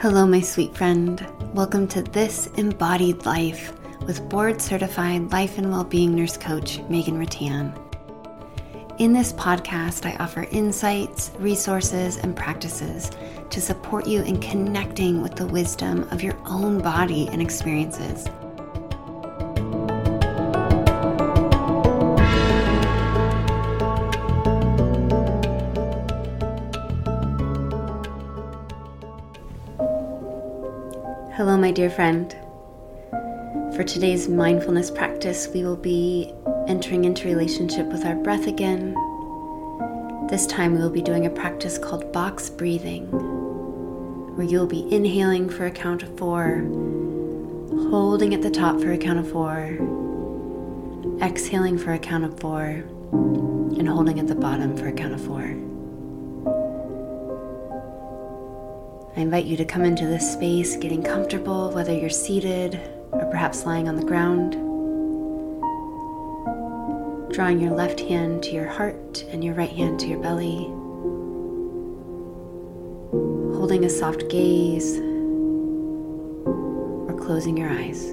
Hello, my sweet friend. Welcome to This Embodied Life with board certified life and well-being nurse coach Megan Rattan. In this podcast, I offer insights, resources, and practices to support you in connecting with the wisdom of your own body and experiences. Hello, my dear friend. For today's mindfulness practice, we will be entering into relationship with our breath again. This time, we will be doing a practice called box breathing, where you'll be inhaling for a count of four, holding at the top for a count of four, exhaling for a count of four, and holding at the bottom for a count of four. I invite you to come into this space getting comfortable, whether you're seated or perhaps lying on the ground. Drawing your left hand to your heart and your right hand to your belly. Holding a soft gaze or closing your eyes.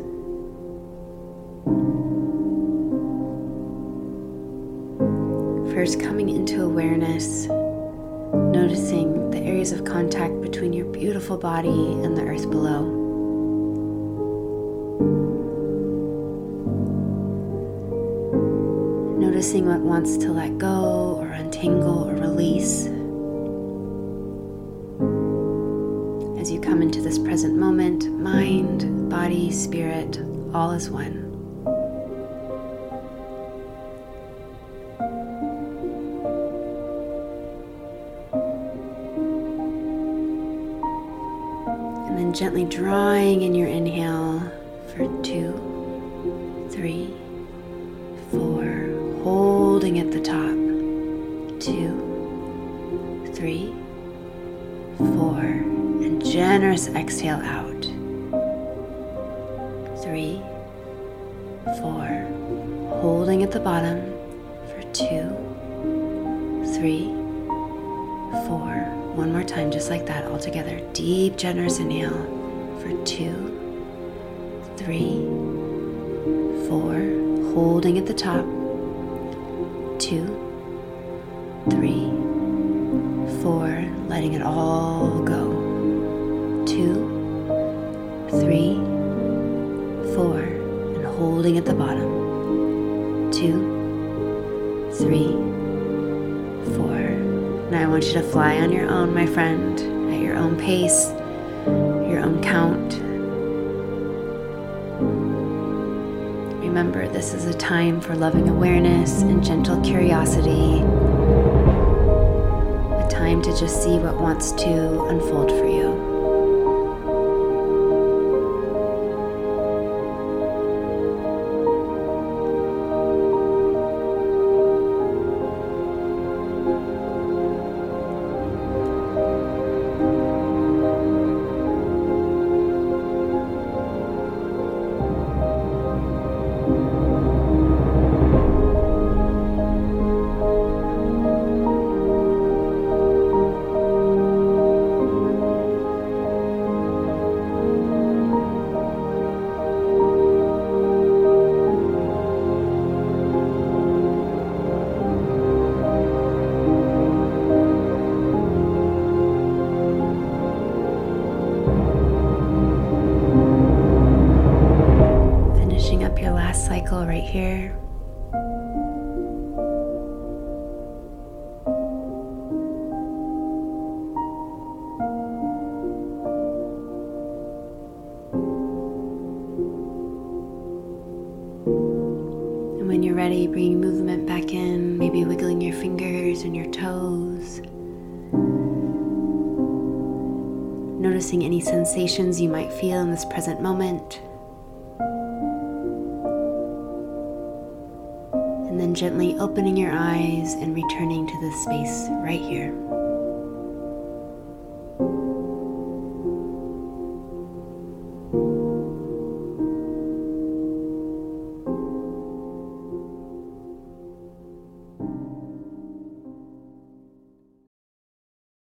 First, coming into awareness noticing the areas of contact between your beautiful body and the earth below. Noticing what wants to let go or untangle or release. As you come into this present moment, mind, body, spirit, all is one. Gently drawing in your inhale for two, three, four, holding at the top, two, three, four, and generous exhale out, three, four, holding at the bottom for two, three, four, one more time, just like that, all together. Deep, generous inhale for two, three, four, holding at the top. Two, three, four, letting it all go. Two, three, four, and holding at the bottom. Two, three, and I want you to fly on your own, my friend, at your own pace, your own count. Remember, this is a time for loving awareness and gentle curiosity, a time to just see what wants to unfold for you. Right here. And when you're ready, bring movement back in, maybe wiggling your fingers and your toes. Noticing any sensations you might feel in this present moment. And then gently opening your eyes and returning to this space right here.